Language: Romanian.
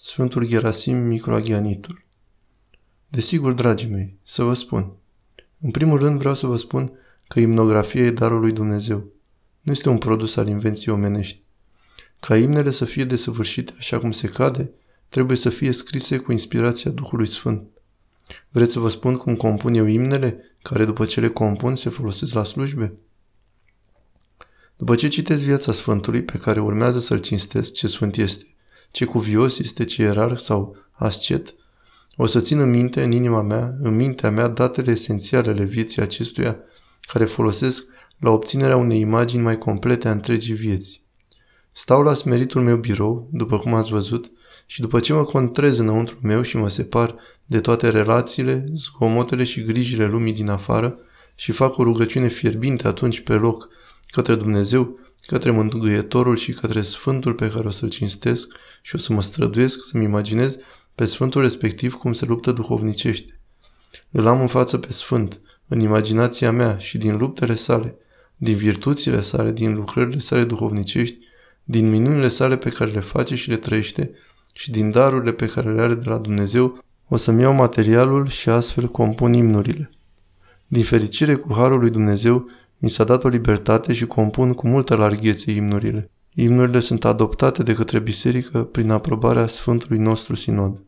Sfântul Gerasim Microagianitul Desigur, dragii mei, să vă spun. În primul rând vreau să vă spun că imnografia e darul lui Dumnezeu. Nu este un produs al invenției omenești. Ca imnele să fie desăvârșite așa cum se cade, trebuie să fie scrise cu inspirația Duhului Sfânt. Vreți să vă spun cum compun eu imnele, care după ce le compun se folosesc la slujbe? După ce citesc viața Sfântului, pe care urmează să-l cinstesc, ce sfânt este, ce cuvios este, ce ierarh sau ascet, o să țin în minte, în inima mea, în mintea mea, datele esențiale ale vieții acestuia, care folosesc la obținerea unei imagini mai complete a întregii vieți. Stau la smeritul meu birou, după cum ați văzut, și după ce mă contrez înăuntru meu și mă separ de toate relațiile, zgomotele și grijile lumii din afară și fac o rugăciune fierbinte atunci pe loc către Dumnezeu, către Mântuitorul și către Sfântul pe care o să-L cinstesc și o să mă străduiesc să-mi imaginez pe Sfântul respectiv cum se luptă duhovnicește. Îl am în față pe Sfânt, în imaginația mea și din luptele sale, din virtuțile sale, din lucrările sale duhovnicești, din minunile sale pe care le face și le trăiește și din darurile pe care le are de la Dumnezeu, o să-mi iau materialul și astfel compun imnurile. Din fericire cu Harul lui Dumnezeu, mi s-a dat o libertate și compun cu multă larghețe imnurile. Imnurile sunt adoptate de către biserică prin aprobarea Sfântului nostru Sinod.